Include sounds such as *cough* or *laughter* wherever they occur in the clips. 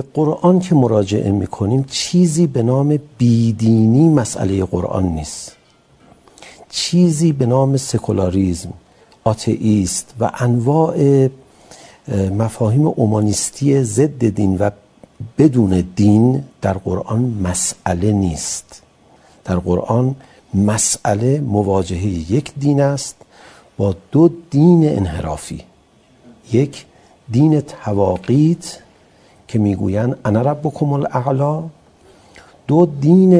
به قرآن که مراجعه می‌کنیم چیزی به نام بیدینی مسئله قرآن نیست. چیزی به نام سکولاریزم آتئیست و انواع مفاهیم اومانیستی ضد دین و بدون دین در قرآن مسئله نیست. در قرآن مسئله مواجهه یک دین است با دو دین انحرافی. یک دین تواقیت که می‌گویند انا ربکم الاعلا؟ دو دین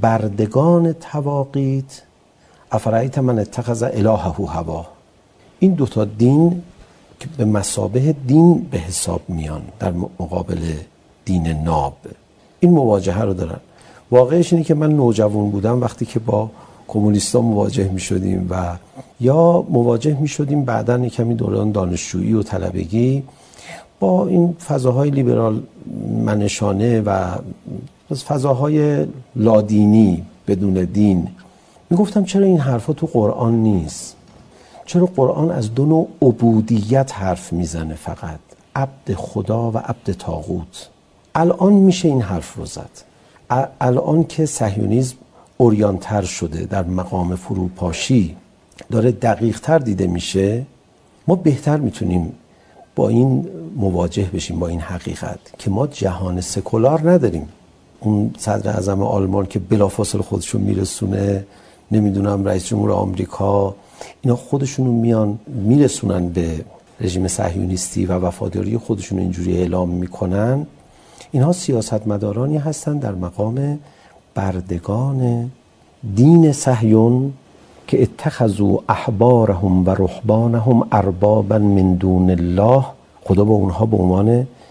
بردگان تواقیت. افرایت من اتخذ الهه هوا؟ این دو تا دین که به مسابه دین به حساب میان در مقابل دین ناب. این مواجهه رو دارن. واقعش اینه که من نوجوان بودم وقتی که با کمونیستا مواجه می شدیم و یا مواجه می شدیم بعدا کمی دوران دانشجویی و طلبگی با این فضاهای لیبرال منشانه و فضاهای لادینی بدون دین می گفتم چرا این حرفا تو قرآن نیست؟ چرا قرآن از دو نوع عبودیت حرف می‌زنه فقط؟ عبد خدا و عبد تاغوت الان میشه این حرف رو زد. الان که صهیونیسم اوریانتر شده در مقام فروپاشی داره دقیق تر دیده میشه ما بهتر می‌تونیم با این مواجه بشیم با این حقیقت که ما جهان سکولار نداریم. اون صدر اعظم آلمان که بلافاصله خودشون میرسونه نمی‌دونم رئیس جمهور آمریکا اینا خودشونو میان میرسونن به رژیم صهیونیستی و وفاداری خودشون اینجوری اعلام می‌کنن. اینها سیاستمدارانی هستند در مقام بردگان دین صهیون که اتخذوا احبارهم و رهبانهم اربابا من دون الله خدا به اونها به عنوان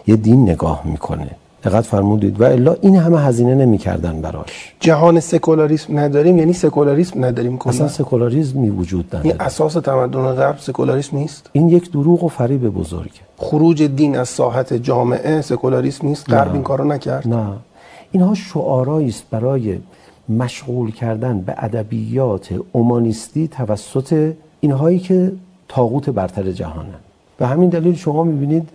یه دین نگاه می‌کنه. دقت فرمودید. و الا این همه هزینه نمی‌کردن براش. جهان سکولاریسم نداریم یعنی سکولاریسم نداریم کلا. اصلا سکولاریسمی وجود نداره. این اساس تمدن غرب سکولاریسم نیست؟ این یک دروغ و فریب بزرگه. خروج دین از ساحت جامعه سکولاریسم نیست؟ غرب این کارو نکرد؟ نه. اینها شعارایی است برای مشغول کردن به ادبیات اومانیستی توسط اینهایی که تاغوت برتر جهانن. به همین دلیل شما می‌بینید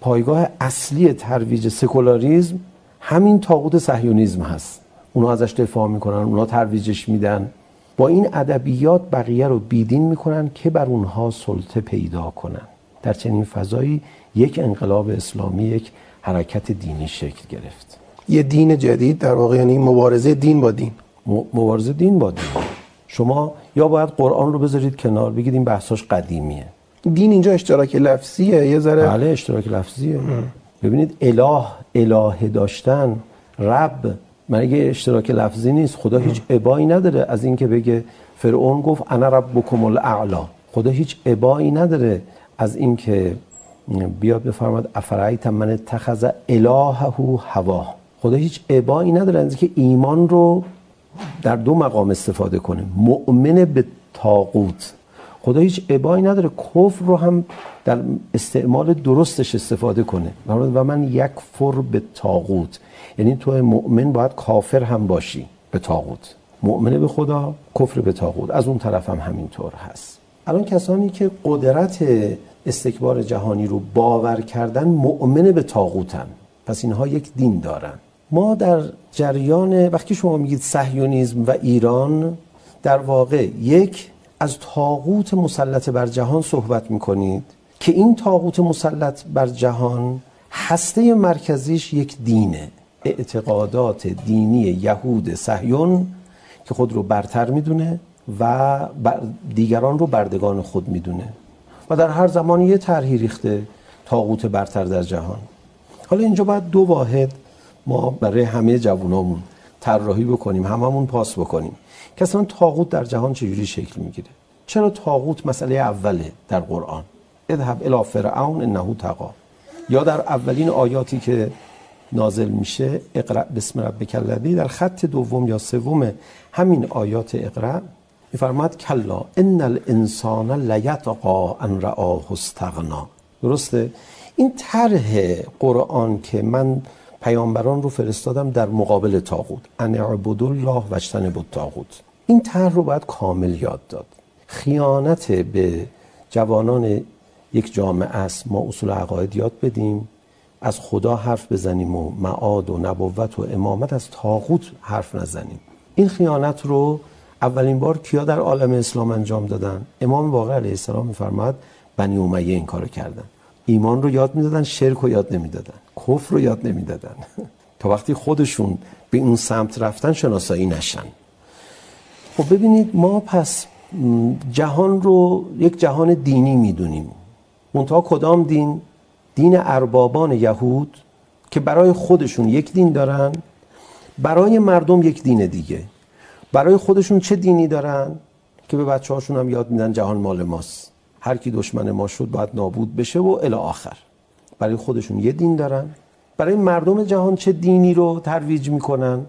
پایگاه اصلی ترویج سکولاریزم همین تاغوت صهیونیسم هست. اونا ازش دفاع می‌کنن اونا ترویجش میدن. با این ادبیات بقیه رو بیدین می‌کنن که بر اونها سلطه پیدا کنن. در چنین فضایی یک انقلاب اسلامی یک حرکت دینی شکل گرفت. یه دین جدید در واقع یعنی مبارزه دین با دین. مبارزه دین با دین. شما یا باید قرآن رو بذارید کنار بگید این بحثاش قدیمیه. دین اینجا اشتراک لفظیه یه ذره بله اشتراک لفظیه. ببینید اله اله داشتن رب مگه اشتراک لفظی نیست خدا هیچ ابایی نداره. از اینکه بگه فرعون گفت انا ربکم الاعلا. خدا هیچ ابایی نداره. از اینکه بیاد بفرماد افرایت من اتخذ الهه هوا. خدا هیچ ابایی نداره از اینکه ایمان رو در دو مقام استفاده کنه. مؤمن به تاقوت خدا هیچ ابایی نداره. کفر رو هم در استعمال درستش استفاده کنه. و من یک فر به تاغوت یعنی تو مؤمن باید کافر هم باشی به تاغوت مؤمن به خدا کفر به تاغوت از اون طرف هم همینطور هست. الان کسانی که قدرت استکبار جهانی رو باور کردن مؤمن به تاغوتن پس اینها یک دین دارن. ما در جریان وقتی شما میگید صهیونیسم و ایران در واقع یک از تاغوت مسلط بر جهان صحبت می‌کنید که این تاغوت مسلط بر جهان هسته مرکزیش یک دینه اعتقادات دینی یهود صهیون که خود رو برتر می‌دونه و دیگران رو بردگان خود می‌دونه و در هر زمان یه طرحی ریخته تاغوت برتر در جهان. حالا اینجا باید دو واحد ما برای همه جوانامون طراحی بکنیم هممون پاس بکنیم. که اصلا تاغوت در جهان چجوری شکل می‌گیره؟ چرا تاغوت مسئله اوله در قرآن؟ اذهب الى فرعون انه طغى یا در اولین آیاتی که نازل میشه اقرا بسم ربک الذی در خط دوم یا سوم همین آیات اقرا میفرماد کلا ان الانسان لیطغى ان رآه استغنا. درسته؟ این طرح قرآن که من پیامبران رو فرستادم در مقابل تاغوت ان اعبد الله و اجتنبوا الطاغوت. این طرح رو باید کامل یاد داد. خیانت به جوانان یک جامعه است. ما اصول عقاید یاد بدیم. از خدا حرف بزنیم و معاد و نبوت و امامت از تاغوت حرف نزنیم. این خیانت رو اولین بار کیا در عالم اسلام انجام دادن؟ امام باقر علیه السلام میفرماد بنی امیه این کارو کردن. ایمان رو یاد می‌دادن شرک رو یاد نمی‌دادن کفر رو یاد نمی‌دادن. *laughs* تا وقتی خودشون به اون سمت رفتن شناسایی نشن. خب ببینید ما پس جهان رو یک جهان دینی می‌دونیم. منتها کدام دین؟ دین اربابان یهود که برای خودشون یک دین دارن برای مردم یک دین دیگه. برای خودشون چه دینی دارن؟ که به بچه هاشون هم یاد میدن جهان مال ماست. هر کی دشمن ما شد باید نابود بشه و الی آخر. برای خودشون یه دین دارن. برای مردم جهان چه دینی رو ترویج می‌کنن؟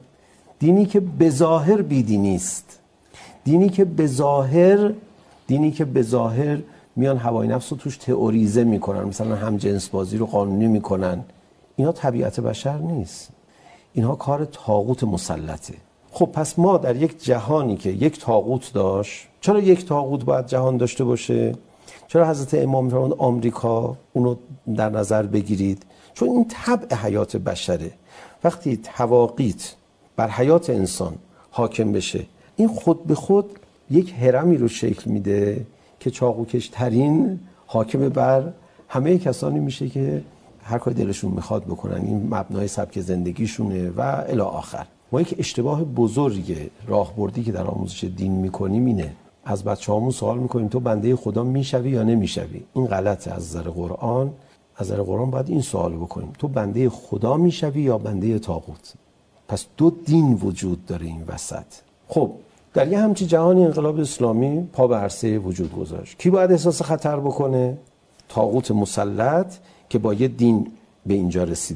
دینی که به ظاهر بیدینی است. دینی که به ظاهر دینی که به ظاهر میان هوای نفس رو توش تئوریزه می‌کنن. مثلا هم جنس بازی رو قانونی می‌کنن. اینا طبیعت بشر نیست. اینها کار تاغوت مسلطه. خب پس ما در یک جهانی که یک تاغوت داشت چرا یک تاغوت باید جهان داشته باشه؟ چرا حضرت امام فرمود آمریکا اونو در نظر بگیرید؟ چون این طبع حیات بشره. وقتی تواقیت بر حیات انسان حاکم بشه این خود به خود یک هرمی رو شکل میده که چاقوکش ترین حاکم بر همه کسانی میشه که هر کاری دلشون می‌خواد بکنن. این مبنای سبک زندگیشونه و الی آخر. ما یک اشتباه بزرگ راهبردی که در آموزش دین می‌کنیم اینه از بچه همون سوال می‌کنیم تو بنده خدا می‌شوی یا نمی‌شوی؟ این غلطه از نظر قرآن. از نظر قرآن باید این سوال بکنیم. تو بنده خدا می‌شوی یا بنده تاغوت پس دو دین وجود داره این وسط. خب در یه همچی جهانی انقلاب اسلامی پا به عرصه وجود گذاشت. کی باید احساس خطر بکنه؟ تاغوت مسلط که با یه دین به اینجا رسیده.